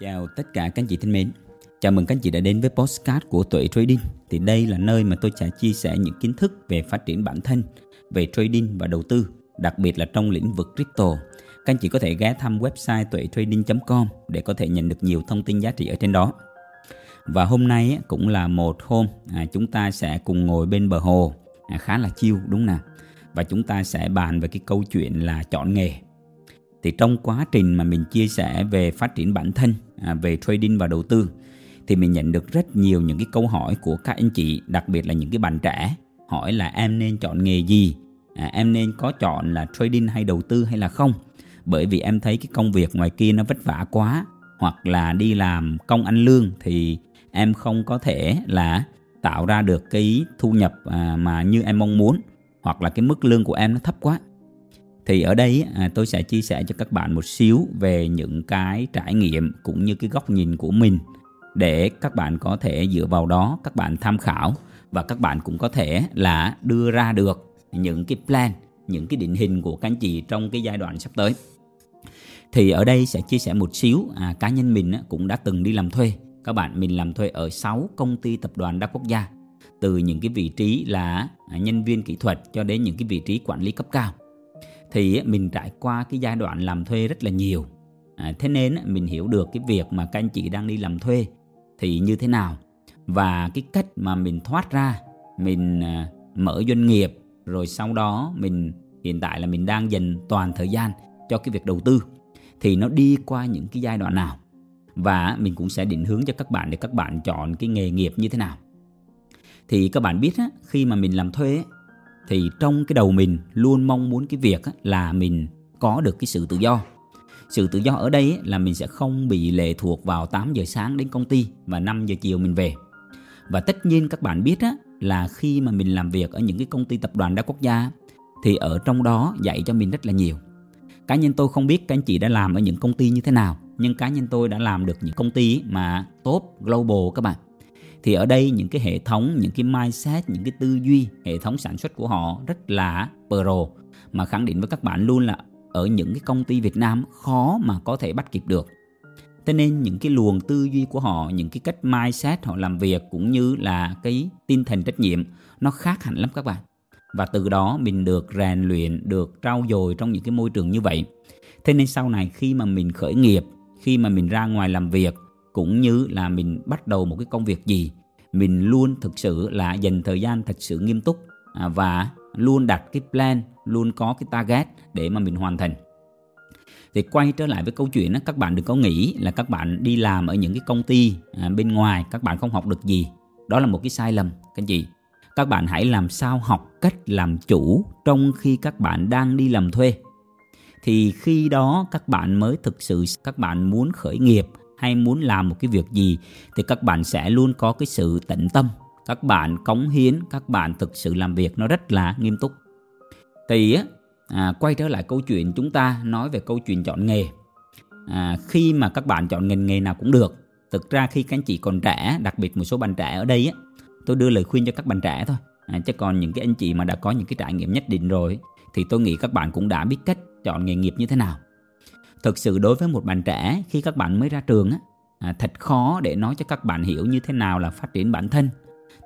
Chào tất cả các anh chị thân mến. Chào mừng các anh chị đã đến với postcard của Tuệ Trading. Thì đây là nơi mà tôi sẽ chia sẻ những kiến thức về phát triển bản thân, về trading và đầu tư, đặc biệt là trong lĩnh vực crypto. Các anh chị có thể ghé thăm website tuệtrading.com để có thể nhận được nhiều thông tin giá trị ở trên đó. Và hôm nay cũng là một hôm à, chúng ta sẽ cùng ngồi bên bờ hồ à, khá là chiêu đúng không nào và chúng ta sẽ bàn về cái câu chuyện là chọn nghề thì trong quá trình mà mình chia sẻ về phát triển bản thân à, về trading và đầu tư thì mình nhận được rất nhiều những cái câu hỏi của các anh chị đặc biệt là những cái bạn trẻ hỏi là em nên chọn nghề gì? À, em nên có chọn là trading hay đầu tư hay là không? Bởi vì em thấy cái công việc ngoài kia nó vất vả quá hoặc là đi làm công ăn lương thì em không có thể là tạo ra được cái thu nhập à, mà như em mong muốn hoặc là cái mức lương của em nó thấp quá thì ở đây à, tôi sẽ chia sẻ cho các bạn một xíu về những cái trải nghiệm cũng như cái góc nhìn của mình để các bạn có thể dựa vào đó các bạn tham khảo và các bạn cũng có thể là đưa ra được những cái plan những cái định hình của các anh chị trong cái giai đoạn sắp tới. Thì ở đây sẽ chia sẻ một xíu à, cá nhân mình cũng đã từng đi làm thuê. Các bạn mình làm thuê ở 6 công ty tập đoàn đa quốc gia từ những cái vị trí là à, nhân viên kỹ thuật cho đến những cái vị trí quản lý cấp cao thì mình trải qua cái giai đoạn làm thuê rất là nhiều. À, thế nên mình hiểu được cái việc mà các anh chị đang đi làm thuê thì như thế nào và cái cách mà mình thoát ra mình à, mở doanh nghiệp rồi sau đó mình hiện tại là mình đang dành toàn thời gian cho cái việc đầu tư thì nó đi qua những cái giai đoạn nào? Và mình cũng sẽ định hướng cho các bạn để các bạn chọn cái nghề nghiệp như thế nào. Thì các bạn biết á, khi mà mình làm thuê thì trong cái đầu mình luôn mong muốn cái việc là mình có được cái sự tự do. Sự tự do ở đây là mình sẽ không bị lệ thuộc vào 8 giờ sáng đến công ty và 5 giờ chiều mình về. Và tất nhiên các bạn biết là khi mà mình làm việc ở những cái công ty tập đoàn đa quốc gia thì ở trong đó dạy cho mình rất là nhiều. Cá nhân tôi không biết các anh chị đã làm ở những công ty như thế nào, nhưng cá nhân tôi đã làm được những công ty mà top, global các bạn thì ở đây những cái hệ thống những cái mindset những cái tư duy hệ thống sản xuất của họ rất là pro mà khẳng định với các bạn luôn là ở những cái công ty Việt Nam khó mà có thể bắt kịp được Thế nên những cái luồng tư duy của họ, những cái cách mindset họ làm việc cũng như là cái tinh thần trách nhiệm nó khác hẳn lắm các bạn. Và từ đó mình được rèn luyện, được trau dồi trong những cái môi trường như vậy. Thế nên sau này khi mà mình khởi nghiệp, khi mà mình ra ngoài làm việc cũng như là mình bắt đầu một cái công việc gì mình luôn thực sự là dành thời gian thật sự nghiêm túc à, và luôn đặt cái plan luôn có cái target để mà mình hoàn thành. Thì quay trở lại với câu chuyện đó, các bạn đừng có nghĩ là các bạn đi làm ở những cái công ty à, bên ngoài các bạn không học được gì. Đó là một cái sai lầm các chị. Các bạn hãy làm sao học cách làm chủ trong khi các bạn đang đi làm thuê. Thì khi đó các bạn mới thực sự các bạn muốn khởi nghiệp hay muốn làm một cái việc gì thì các bạn sẽ luôn có cái sự tận tâm. Các bạn cống hiến các bạn thực sự làm việc nó rất là nghiêm túc. Thì à, quay trở lại câu chuyện chúng ta nói về câu chuyện chọn nghề. À, khi mà các bạn chọn ngành nghề nào cũng được thực ra khi các anh chị còn trẻ đặc biệt một số bạn trẻ ở đây á tôi đưa lời khuyên cho các bạn trẻ thôi. À, chứ còn những cái anh chị mà đã có những cái trải nghiệm nhất định rồi thì tôi nghĩ các bạn cũng đã biết cách chọn nghề nghiệp như thế nào thực sự đối với một bạn trẻ khi các bạn mới ra trường á à, thật khó để nói cho các bạn hiểu như thế nào là phát triển bản thân.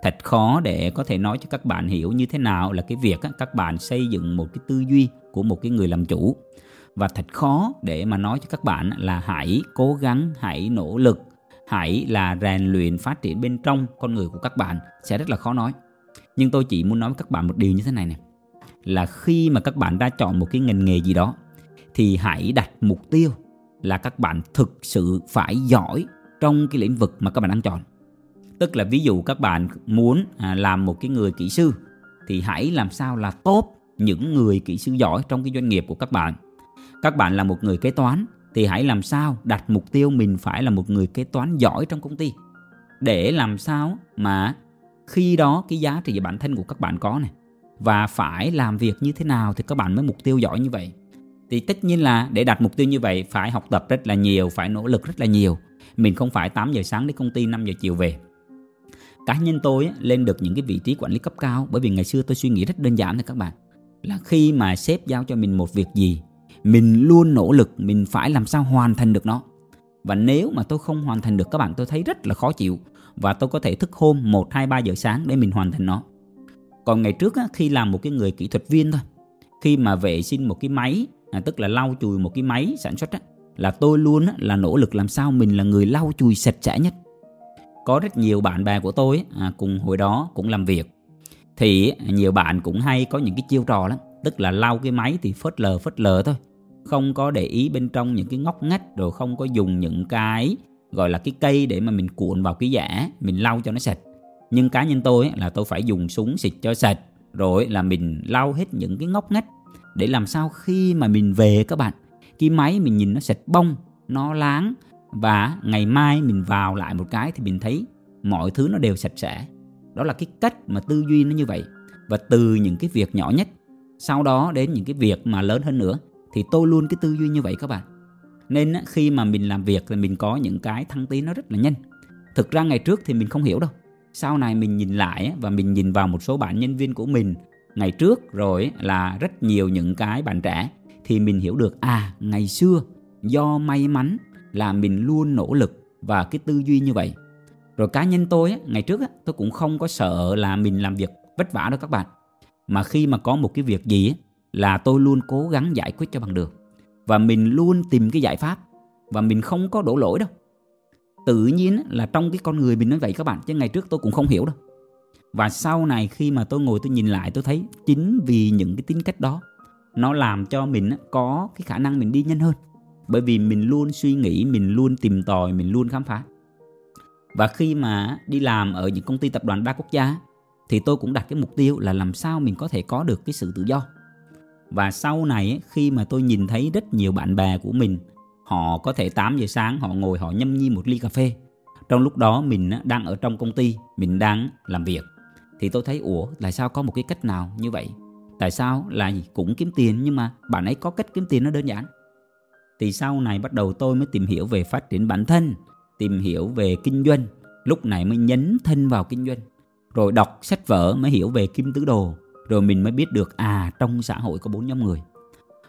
Thật khó để có thể nói cho các bạn hiểu như thế nào là cái việc á, các bạn xây dựng một cái tư duy của một cái người làm chủ. Và thật khó để mà nói cho các bạn là hãy cố gắng hãy nỗ lực hãy là rèn luyện phát triển bên trong con người của các bạn sẽ rất là khó nói. Nhưng tôi chỉ muốn nói với các bạn một điều như thế này này là khi mà các bạn đã chọn một cái ngành nghề gì đó thì hãy đặt mục tiêu là các bạn thực sự phải giỏi trong cái lĩnh vực mà các bạn đang chọn. Tức là ví dụ các bạn muốn à, làm một cái người kỹ sư thì hãy làm sao là tốt những người kỹ sư giỏi trong cái doanh nghiệp của các bạn. Các bạn là một người kế toán thì hãy làm sao đặt mục tiêu mình phải là một người kế toán giỏi trong công ty. Để làm sao mà khi đó cái giá trị bản thân của các bạn có này và phải làm việc như thế nào thì các bạn mới mục tiêu giỏi như vậy thì tất nhiên là để đạt mục tiêu như vậy phải học tập rất là nhiều phải nỗ lực rất là nhiều. Mình không phải 8 giờ sáng đến công ty 5 giờ chiều về. Cá nhân tôi lên được những cái vị trí quản lý cấp cao bởi vì ngày xưa tôi suy nghĩ rất đơn giản thôi các bạn. Là khi mà sếp giao cho mình một việc gì mình luôn nỗ lực mình phải làm sao hoàn thành được nó. Và nếu mà tôi không hoàn thành được các bạn tôi thấy rất là khó chịu. Và tôi có thể thức hôm 1 2 3 giờ sáng để mình hoàn thành nó. Còn ngày trước khi làm một cái người kỹ thuật viên thôi, khi mà vệ sinh một cái máy, à, tức là lau chùi một cái máy sản xuất á, là tôi luôn á, là nỗ lực làm sao mình là người lau chùi sạch sẽ nhất. Có rất nhiều bạn bè của tôi à, cùng hồi đó cũng làm việc. Thì nhiều bạn cũng hay có những cái chiêu trò lắm tức là lau cái máy thì phớt lờ phớt lờ thôi. Không có để ý bên trong những cái ngóc ngách rồi không có dùng những cái gọi là cái cây để mà mình cuộn vào cái giả mình lau cho nó sạch. Nhưng cá nhân tôi là tôi phải dùng súng xịt cho sạch rồi là mình lau hết những cái ngóc ngách để làm sao khi mà mình về các bạn, cái máy mình nhìn nó sạch bông, nó láng và ngày mai mình vào lại một cái thì mình thấy mọi thứ nó đều sạch sẽ. Đó là cái cách mà tư duy nó như vậy. Và từ những cái việc nhỏ nhất, sau đó đến những cái việc mà lớn hơn nữa thì tôi luôn cái tư duy như vậy các bạn. Nên khi mà mình làm việc thì mình có những cái thăng tiến nó rất là nhanh. Thực ra ngày trước thì mình không hiểu đâu. Sau này mình nhìn lại và mình nhìn vào một số bạn nhân viên của mình ngày trước rồi là rất nhiều những cái bạn trẻ thì mình hiểu được à ngày xưa do may mắn là mình luôn nỗ lực và cái tư duy như vậy. Rồi cá nhân tôi ngày trước tôi cũng không có sợ là mình làm việc vất vả đâu các bạn. Mà khi mà có một cái việc gì là tôi luôn cố gắng giải quyết cho bằng được. Và mình luôn tìm cái giải pháp và mình không có đổ lỗi đâu. Tự nhiên là trong cái con người mình nói vậy các bạn, chứ ngày trước tôi cũng không hiểu đâu và sau này khi mà tôi ngồi tôi nhìn lại tôi thấy chính vì những cái tính cách đó, nó làm cho mình có cái khả năng mình đi nhanh hơn. Bởi vì mình luôn suy nghĩ, mình luôn tìm tòi, mình luôn khám phá. Và khi mà đi làm ở những công ty tập đoàn đa quốc gia thì tôi cũng đặt cái mục tiêu là làm sao mình có thể có được cái sự tự do. Và sau này khi mà tôi nhìn thấy rất nhiều bạn bè của mình, họ có thể 8 giờ sáng họ ngồi họ nhâm nhi một ly cà phê. Trong lúc đó mình đang ở trong công ty, mình đang làm việc thì tôi thấy ủa tại sao có một cái cách nào như vậy? Tại sao là cũng kiếm tiền nhưng mà bạn ấy có cách kiếm tiền nó đơn giản? Thì sau này bắt đầu tôi mới tìm hiểu về phát triển bản thân tìm hiểu về kinh doanh. Lúc này mới nhấn thân vào kinh doanh. Rồi đọc sách vở mới hiểu về kim tứ đồ. Rồi mình mới biết được à trong xã hội có bốn nhóm người.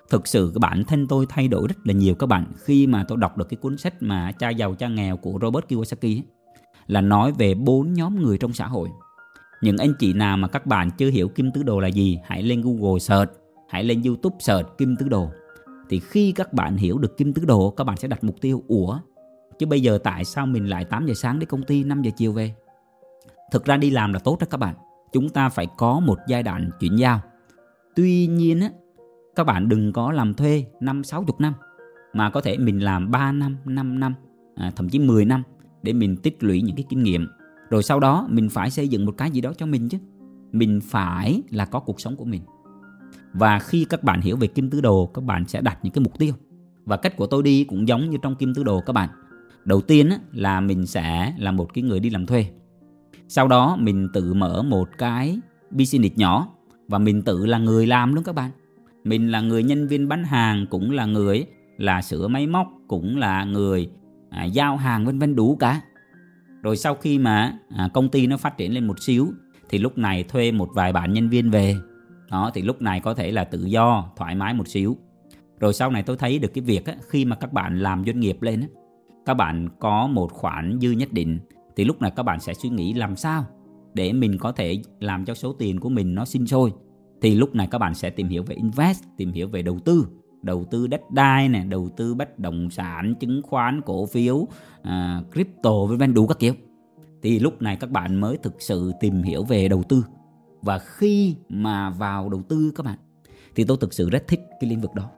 Thực sự cái bản thân tôi thay đổi rất là nhiều các bạn khi mà tôi đọc được cái cuốn sách mà cha giàu cha nghèo của Robert Kiyosaki ấy, là nói về bốn nhóm người trong xã hội những anh chị nào mà các bạn chưa hiểu kim tứ đồ là gì hãy lên Google search hãy lên YouTube search kim tứ đồ. Thì khi các bạn hiểu được kim tứ đồ các bạn sẽ đặt mục tiêu ủa? Chứ bây giờ tại sao mình lại 8 giờ sáng đến công ty 5 giờ chiều về? Thực ra đi làm là tốt đó các bạn. Chúng ta phải có một giai đoạn chuyển giao. Tuy nhiên á các bạn đừng có làm thuê năm sáu chục năm mà có thể mình làm 3 năm 5 năm à, thậm chí 10 năm để mình tích lũy những cái kinh nghiệm rồi sau đó mình phải xây dựng một cái gì đó cho mình chứ. Mình phải là có cuộc sống của mình. Và khi các bạn hiểu về kim tứ đồ các bạn sẽ đặt những cái mục tiêu. Và cách của tôi đi cũng giống như trong kim tứ đồ các bạn. Đầu tiên là mình sẽ là một cái người đi làm thuê. Sau đó mình tự mở một cái business nhỏ. Và mình tự là người làm luôn các bạn. Mình là người nhân viên bán hàng cũng là người là sửa máy móc cũng là người à, giao hàng vân vân đủ cả rồi sau khi mà à, công ty nó phát triển lên một xíu thì lúc này thuê một vài bạn nhân viên về. Đó thì lúc này có thể là tự do thoải mái một xíu. Rồi sau này tôi thấy được cái việc á, khi mà các bạn làm doanh nghiệp lên á, các bạn có một khoản dư nhất định thì lúc này các bạn sẽ suy nghĩ làm sao để mình có thể làm cho số tiền của mình nó sinh sôi. Thì lúc này các bạn sẽ tìm hiểu về invest tìm hiểu về đầu tư đầu tư đất đai này đầu tư bất động sản chứng khoán cổ phiếu à, crypto vân vân đủ các kiểu. Thì lúc này các bạn mới thực sự tìm hiểu về đầu tư. Và khi mà vào đầu tư các bạn thì tôi thực sự rất thích cái lĩnh vực đó.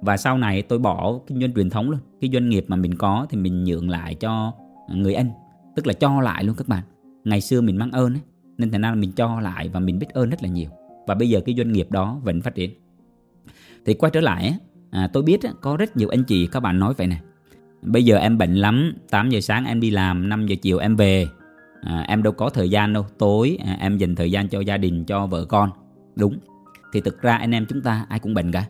Và sau này tôi bỏ kinh doanh truyền thống luôn. Cái doanh nghiệp mà mình có thì mình nhượng lại cho người anh tức là cho lại luôn các bạn. Ngày xưa mình mang ơn ấy nên thành ra mình cho lại và mình biết ơn rất là nhiều. Và bây giờ cái doanh nghiệp đó vẫn phát triển thì quay trở lại à, tôi biết có rất nhiều anh chị các bạn nói vậy nè. Bây giờ em bệnh lắm 8 giờ sáng em đi làm 5 giờ chiều em về. À, em đâu có thời gian đâu tối à, em dành thời gian cho gia đình cho vợ con. Đúng. Thì thực ra anh em chúng ta ai cũng bệnh cả.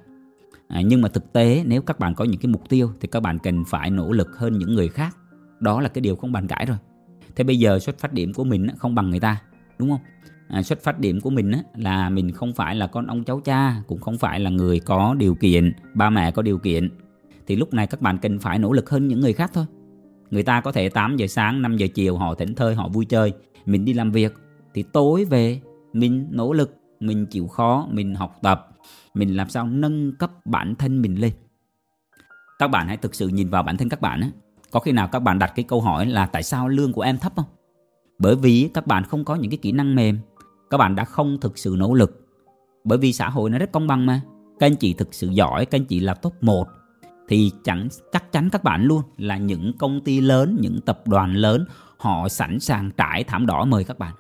À, nhưng mà thực tế nếu các bạn có những cái mục tiêu thì các bạn cần phải nỗ lực hơn những người khác. Đó là cái điều không bàn cãi rồi. Thế bây giờ xuất phát điểm của mình không bằng người ta đúng không? À, xuất phát điểm của mình là mình không phải là con ông cháu cha cũng không phải là người có điều kiện ba mẹ có điều kiện. Thì lúc này các bạn cần phải nỗ lực hơn những người khác thôi. Người ta có thể 8 giờ sáng 5 giờ chiều họ thỉnh thơi họ vui chơi mình đi làm việc. Thì tối về mình nỗ lực mình chịu khó mình học tập mình làm sao nâng cấp bản thân mình lên. Các bạn hãy thực sự nhìn vào bản thân các bạn á. Có khi nào các bạn đặt cái câu hỏi là tại sao lương của em thấp không? Bởi vì các bạn không có những cái kỹ năng mềm các bạn đã không thực sự nỗ lực. Bởi vì xã hội nó rất công bằng mà. Các anh chị thực sự giỏi, các anh chị là top 1 thì chẳng, chắc chắn các bạn luôn là những công ty lớn, những tập đoàn lớn, họ sẵn sàng trải thảm đỏ mời các bạn.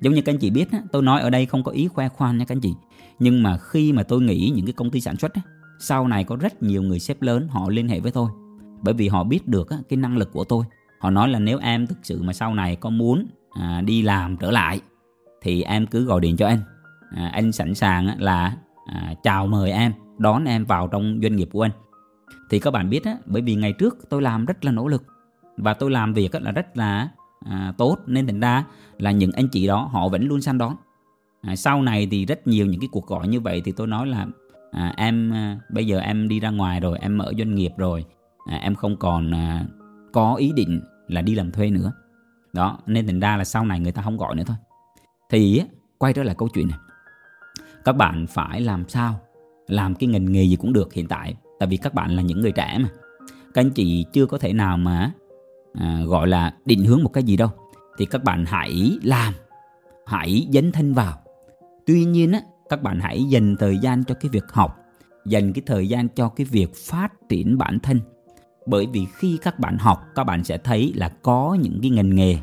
Giống như các anh chị biết tôi nói ở đây không có ý khoe khoang nha các anh chị. Nhưng mà khi mà tôi nghĩ những cái công ty sản xuất sau này có rất nhiều người sếp lớn, họ liên hệ với tôi. Bởi vì họ biết được cái năng lực của tôi. Họ nói là nếu em thực sự mà sau này có muốn à, đi làm trở lại thì em cứ gọi điện cho anh. À, anh sẵn sàng là à, chào mời em đón em vào trong doanh nghiệp của anh. Thì các bạn biết á, bởi vì ngày trước tôi làm rất là nỗ lực và tôi làm việc là rất là à, tốt. Nên thành ra là những anh chị đó họ vẫn luôn săn đón. À, sau này thì rất nhiều những cái cuộc gọi như vậy thì tôi nói là à, em à, bây giờ em đi ra ngoài rồi em mở doanh nghiệp rồi à, em không còn à, có ý định là đi làm thuê nữa. Đó nên thành ra là sau này người ta không gọi nữa thôi thì quay trở lại câu chuyện này. Các bạn phải làm sao làm cái ngành nghề gì cũng được hiện tại tại vì các bạn là những người trẻ mà. Các anh chị chưa có thể nào mà à, gọi là định hướng một cái gì đâu. Thì các bạn hãy làm hãy dấn thân vào. Tuy nhiên á các bạn hãy dành thời gian cho cái việc học dành cái thời gian cho cái việc phát triển bản thân. Bởi vì khi các bạn học các bạn sẽ thấy là có những cái ngành nghề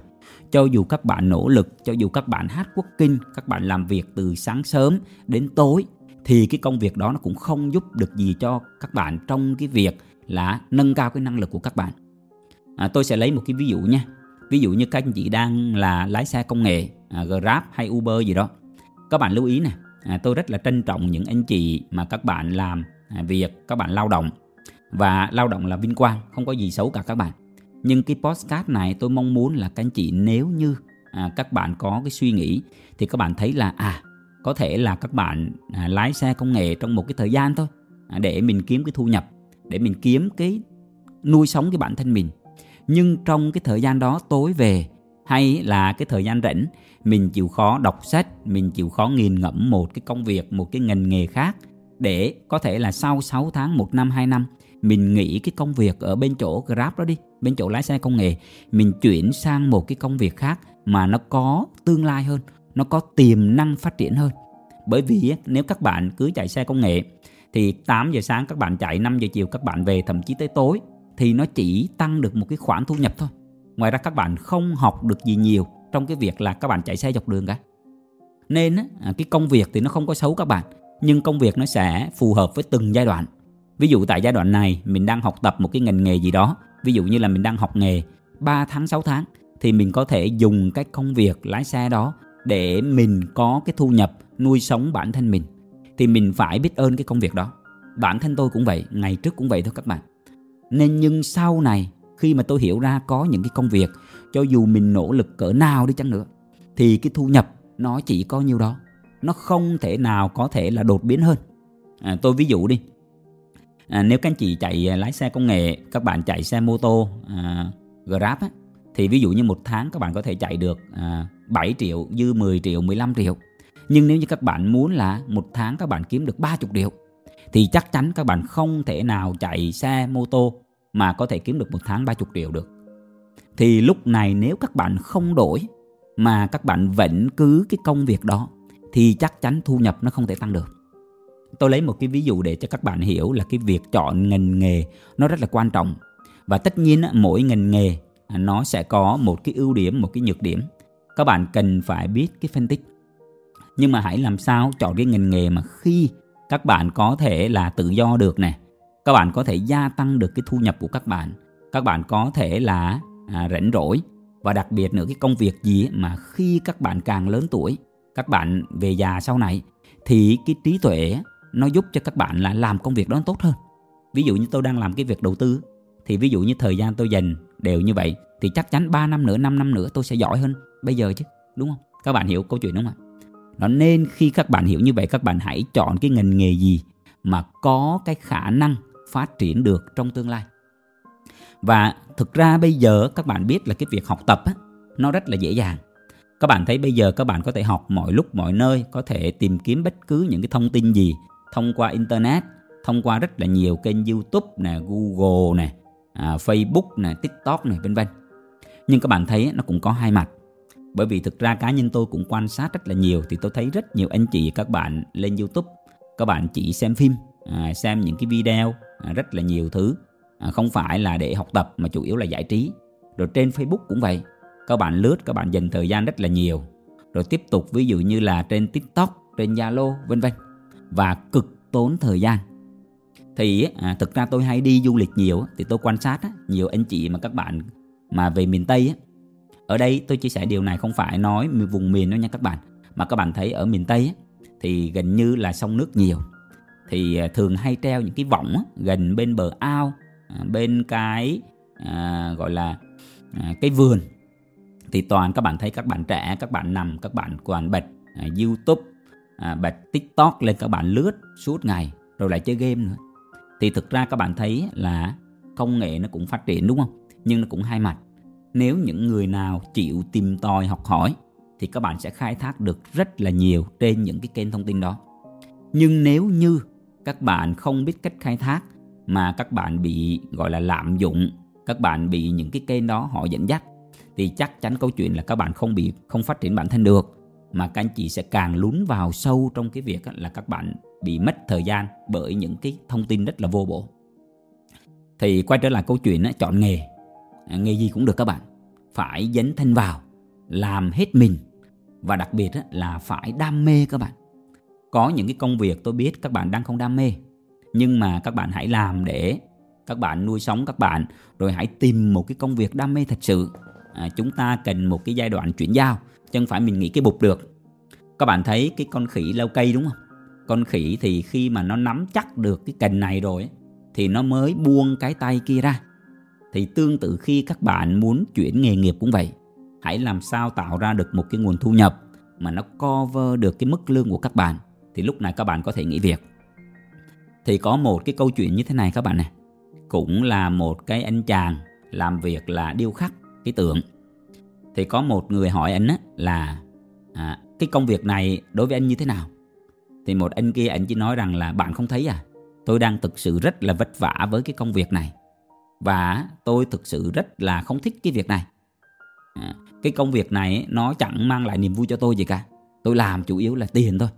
cho dù các bạn nỗ lực cho dù các bạn hát quốc kinh các bạn làm việc từ sáng sớm đến tối thì cái công việc đó nó cũng không giúp được gì cho các bạn trong cái việc là nâng cao cái năng lực của các bạn. À, tôi sẽ lấy một cái ví dụ nha. Ví dụ như các anh chị đang là lái xe công nghệ à, grab hay uber gì đó. Các bạn lưu ý nè à, tôi rất là trân trọng những anh chị mà các bạn làm à, việc các bạn lao động. Và lao động là vinh quang không có gì xấu cả các bạn nhưng cái postcard này tôi mong muốn là các anh chị nếu như à, các bạn có cái suy nghĩ thì các bạn thấy là à có thể là các bạn à, lái xe công nghệ trong một cái thời gian thôi à, để mình kiếm cái thu nhập để mình kiếm cái nuôi sống cái bản thân mình. Nhưng trong cái thời gian đó tối về hay là cái thời gian rảnh mình chịu khó đọc sách mình chịu khó nghiền ngẫm một cái công việc một cái ngành nghề khác để có thể là sau 6 tháng, 1 năm, 2 năm mình nghỉ cái công việc ở bên chỗ Grab đó đi, bên chỗ lái xe công nghệ, mình chuyển sang một cái công việc khác mà nó có tương lai hơn, nó có tiềm năng phát triển hơn. Bởi vì nếu các bạn cứ chạy xe công nghệ thì 8 giờ sáng các bạn chạy 5 giờ chiều các bạn về thậm chí tới tối thì nó chỉ tăng được một cái khoản thu nhập thôi. Ngoài ra các bạn không học được gì nhiều trong cái việc là các bạn chạy xe dọc đường cả. Nên à, cái công việc thì nó không có xấu các bạn, nhưng công việc nó sẽ phù hợp với từng giai đoạn. Ví dụ tại giai đoạn này mình đang học tập một cái ngành nghề gì đó, ví dụ như là mình đang học nghề 3 tháng 6 tháng thì mình có thể dùng cái công việc lái xe đó để mình có cái thu nhập nuôi sống bản thân mình thì mình phải biết ơn cái công việc đó. Bản thân tôi cũng vậy, ngày trước cũng vậy thôi các bạn. Nên nhưng sau này khi mà tôi hiểu ra có những cái công việc cho dù mình nỗ lực cỡ nào đi chăng nữa thì cái thu nhập nó chỉ có nhiêu đó nó không thể nào có thể là đột biến hơn à, tôi ví dụ đi à, nếu các anh chị chạy à, lái xe công nghệ các bạn chạy xe mô tô à, grab á, thì ví dụ như một tháng các bạn có thể chạy được à, 7 triệu dư 10 triệu 15 triệu nhưng nếu như các bạn muốn là một tháng các bạn kiếm được 30 triệu thì chắc chắn các bạn không thể nào chạy xe mô tô mà có thể kiếm được một tháng 30 triệu được. Thì lúc này nếu các bạn không đổi mà các bạn vẫn cứ cái công việc đó thì chắc chắn thu nhập nó không thể tăng được. Tôi lấy một cái ví dụ để cho các bạn hiểu là cái việc chọn ngành nghề nó rất là quan trọng. Và tất nhiên mỗi ngành nghề à, nó sẽ có một cái ưu điểm, một cái nhược điểm. Các bạn cần phải biết cái phân tích. Nhưng mà hãy làm sao chọn cái ngành nghề mà khi các bạn có thể là tự do được nè các bạn có thể gia tăng được cái thu nhập của các bạn các bạn có thể là à, rảnh rỗi và đặc biệt nữa cái công việc gì mà khi các bạn càng lớn tuổi các bạn về già sau này thì cái trí tuệ nó giúp cho các bạn là làm công việc đó tốt hơn. Ví dụ như tôi đang làm cái việc đầu tư thì ví dụ như thời gian tôi dành đều như vậy thì chắc chắn 3 năm nữa 5 năm nữa tôi sẽ giỏi hơn bây giờ chứ đúng không? Các bạn hiểu câu chuyện đúng không ạ? Nó nên khi các bạn hiểu như vậy các bạn hãy chọn cái ngành nghề gì mà có cái khả năng phát triển được trong tương lai. Và thực ra bây giờ các bạn biết là cái việc học tập á, nó rất là dễ dàng. Các bạn thấy bây giờ các bạn có thể học mọi lúc mọi nơi có thể tìm kiếm bất cứ những cái thông tin gì thông qua internet thông qua rất là nhiều kênh youtube nè google nè à, facebook nè tiktok nè vân vân. Nhưng các bạn thấy nó cũng có hai mặt. Bởi vì thực ra cá nhân tôi cũng quan sát rất là nhiều thì tôi thấy rất nhiều anh chị các bạn lên youtube các bạn chỉ xem phim à, xem những cái video à, rất là nhiều thứ. À, không phải là để học tập mà chủ yếu là giải trí. Rồi trên facebook cũng vậy các bạn lướt các bạn dành thời gian rất là nhiều. Rồi tiếp tục ví dụ như là trên tiktok trên zalo vân vân và cực tốn thời gian. Thì à, thực ra tôi hay đi du lịch nhiều thì tôi quan sát nhiều anh chị mà các bạn mà về miền tây ở đây tôi chia sẻ điều này không phải nói vùng miền đâu nha các bạn mà các bạn thấy ở miền tây thì gần như là sông nước nhiều. Thì à, thường hay treo những cái võng gần bên bờ ao à, bên cái à, gọi là à, cái vườn. Thì toàn các bạn thấy các bạn trẻ các bạn nằm các bạn còn bật à, youtube à, bật tiktok lên các bạn lướt suốt ngày rồi lại chơi game nữa. Thì thực ra các bạn thấy là công nghệ nó cũng phát triển đúng không? Nhưng nó cũng hai mặt. Nếu những người nào chịu tìm tòi học hỏi thì các bạn sẽ khai thác được rất là nhiều trên những cái kênh thông tin đó. Nhưng nếu như các bạn không biết cách khai thác mà các bạn bị gọi là lạm dụng các bạn bị những cái kênh đó họ dẫn dắt thì chắc chắn câu chuyện là các bạn không bị không phát triển bản thân được mà các anh chị sẽ càng lún vào sâu trong cái việc là các bạn bị mất thời gian bởi những cái thông tin rất là vô bổ. Thì quay trở lại câu chuyện đó, chọn nghề. Nghề gì cũng được các bạn. Phải dấn thân vào làm hết mình và đặc biệt là phải đam mê các bạn. Có những cái công việc tôi biết các bạn đang không đam mê nhưng mà các bạn hãy làm để các bạn nuôi sống các bạn rồi hãy tìm một cái công việc đam mê thật sự. À, chúng ta cần một cái giai đoạn chuyển giao chứ không phải mình nghĩ cái bục được các bạn thấy cái con khỉ leo cây đúng không? Con khỉ thì khi mà nó nắm chắc được cái cành này rồi thì nó mới buông cái tay kia ra. Thì tương tự khi các bạn muốn chuyển nghề nghiệp cũng vậy hãy làm sao tạo ra được một cái nguồn thu nhập mà nó cover được cái mức lương của các bạn thì lúc này các bạn có thể nghỉ việc. Thì có một cái câu chuyện như thế này các bạn này. Cũng là một cái anh chàng làm việc là điêu khắc cái tượng. Thì có một người hỏi anh á, là à, cái công việc này đối với anh như thế nào? Thì một anh kia anh chỉ nói rằng là bạn không thấy à? Tôi đang thực sự rất là vất vả với cái công việc này. Và tôi thực sự rất là không thích cái việc này. À, cái công việc này nó chẳng mang lại niềm vui cho tôi gì cả. Tôi làm chủ yếu là tiền thôi.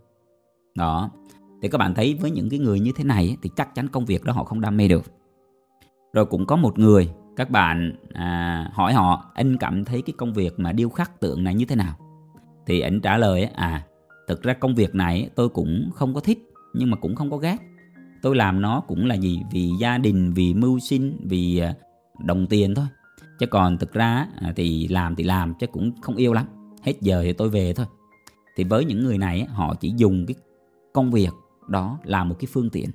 Đó. Thì các bạn thấy với những cái người như thế này thì chắc chắn công việc đó họ không đam mê được. Rồi cũng có một người các bạn à, hỏi họ anh cảm thấy cái công việc mà điêu khắc tượng này như thế nào? Thì anh trả lời à thực ra công việc này tôi cũng không có thích, nhưng mà cũng không có ghét tôi làm nó cũng là gì? Vì gia đình, vì mưu sinh, vì à, đồng tiền thôi. Chứ còn thực ra à, thì làm thì làm chứ cũng không yêu lắm. Hết giờ thì tôi về thôi. Thì với những người này, họ chỉ dùng cái công việc đó là một cái phương tiện.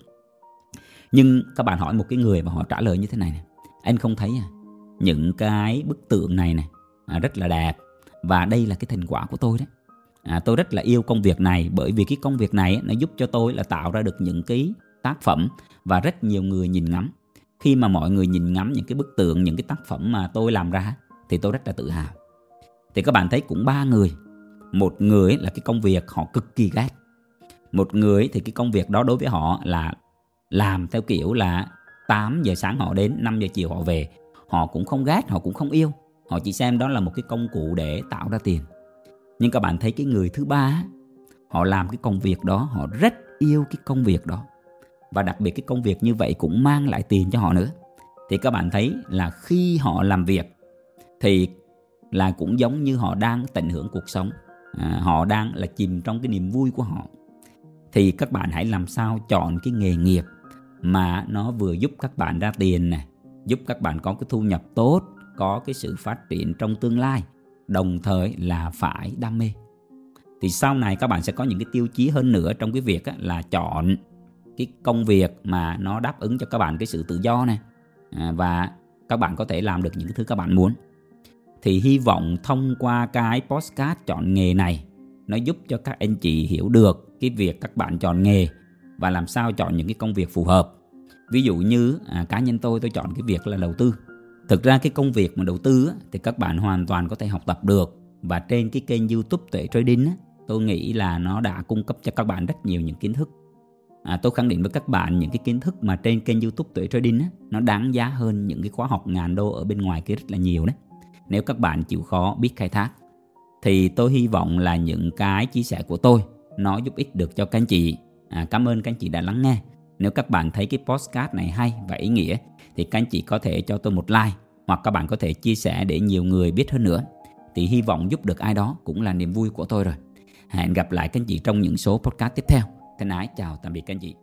Nhưng các bạn hỏi một cái người mà họ trả lời như thế này này anh không thấy à những cái bức tượng này này rất là đẹp và đây là cái thành quả của tôi đấy. À, tôi rất là yêu công việc này bởi vì cái công việc này nó giúp cho tôi là tạo ra được những cái tác phẩm và rất nhiều người nhìn ngắm. Khi mà mọi người nhìn ngắm những cái bức tượng những cái tác phẩm mà tôi làm ra thì tôi rất là tự hào. Thì các bạn thấy cũng ba người. Một người là cái công việc họ cực kỳ ghét. Một người thì cái công việc đó đối với họ là làm theo kiểu là 8 giờ sáng họ đến 5 giờ chiều họ về. Họ cũng không ghét họ cũng không yêu họ chỉ xem đó là một cái công cụ để tạo ra tiền. Nhưng các bạn thấy cái người thứ ba họ làm cái công việc đó họ rất yêu cái công việc đó. Và đặc biệt cái công việc như vậy cũng mang lại tiền cho họ nữa. Thì các bạn thấy là khi họ làm việc thì là cũng giống như họ đang tận hưởng cuộc sống. À, họ đang là chìm trong cái niềm vui của họ. Thì các bạn hãy làm sao chọn cái nghề nghiệp mà nó vừa giúp các bạn ra tiền nè giúp các bạn có cái thu nhập tốt có cái sự phát triển trong tương lai đồng thời là phải đam mê. Thì sau này các bạn sẽ có những cái tiêu chí hơn nữa trong cái việc là chọn cái công việc mà nó đáp ứng cho các bạn cái sự tự do này. À, và các bạn có thể làm được những thứ các bạn muốn. Thì hy vọng thông qua cái postcard chọn nghề này nó giúp cho các anh chị hiểu được cái việc các bạn chọn nghề và làm sao chọn những cái công việc phù hợp. Ví dụ như à, cá nhân tôi tôi chọn cái việc là đầu tư. Thực ra cái công việc mà đầu tư á, thì các bạn hoàn toàn có thể học tập được và trên cái kênh YouTube Tuệ Trading á, tôi nghĩ là nó đã cung cấp cho các bạn rất nhiều những kiến thức. À, tôi khẳng định với các bạn những cái kiến thức mà trên kênh YouTube Tuệ Trading á, nó đáng giá hơn những cái khóa học ngàn đô ở bên ngoài kia rất là nhiều đấy. Nếu các bạn chịu khó biết khai thác thì tôi hy vọng là những cái chia sẻ của tôi nó giúp ích được cho các anh chị. À, cảm ơn các anh chị đã lắng nghe. Nếu các bạn thấy cái postcard này hay và ý nghĩa, thì các anh chị có thể cho tôi một like, hoặc các bạn có thể chia sẻ để nhiều người biết hơn nữa. Thì hy vọng giúp được ai đó cũng là niềm vui của tôi rồi. Hẹn gặp lại các anh chị trong những số podcast tiếp theo. Thân ái, chào tạm biệt các anh chị.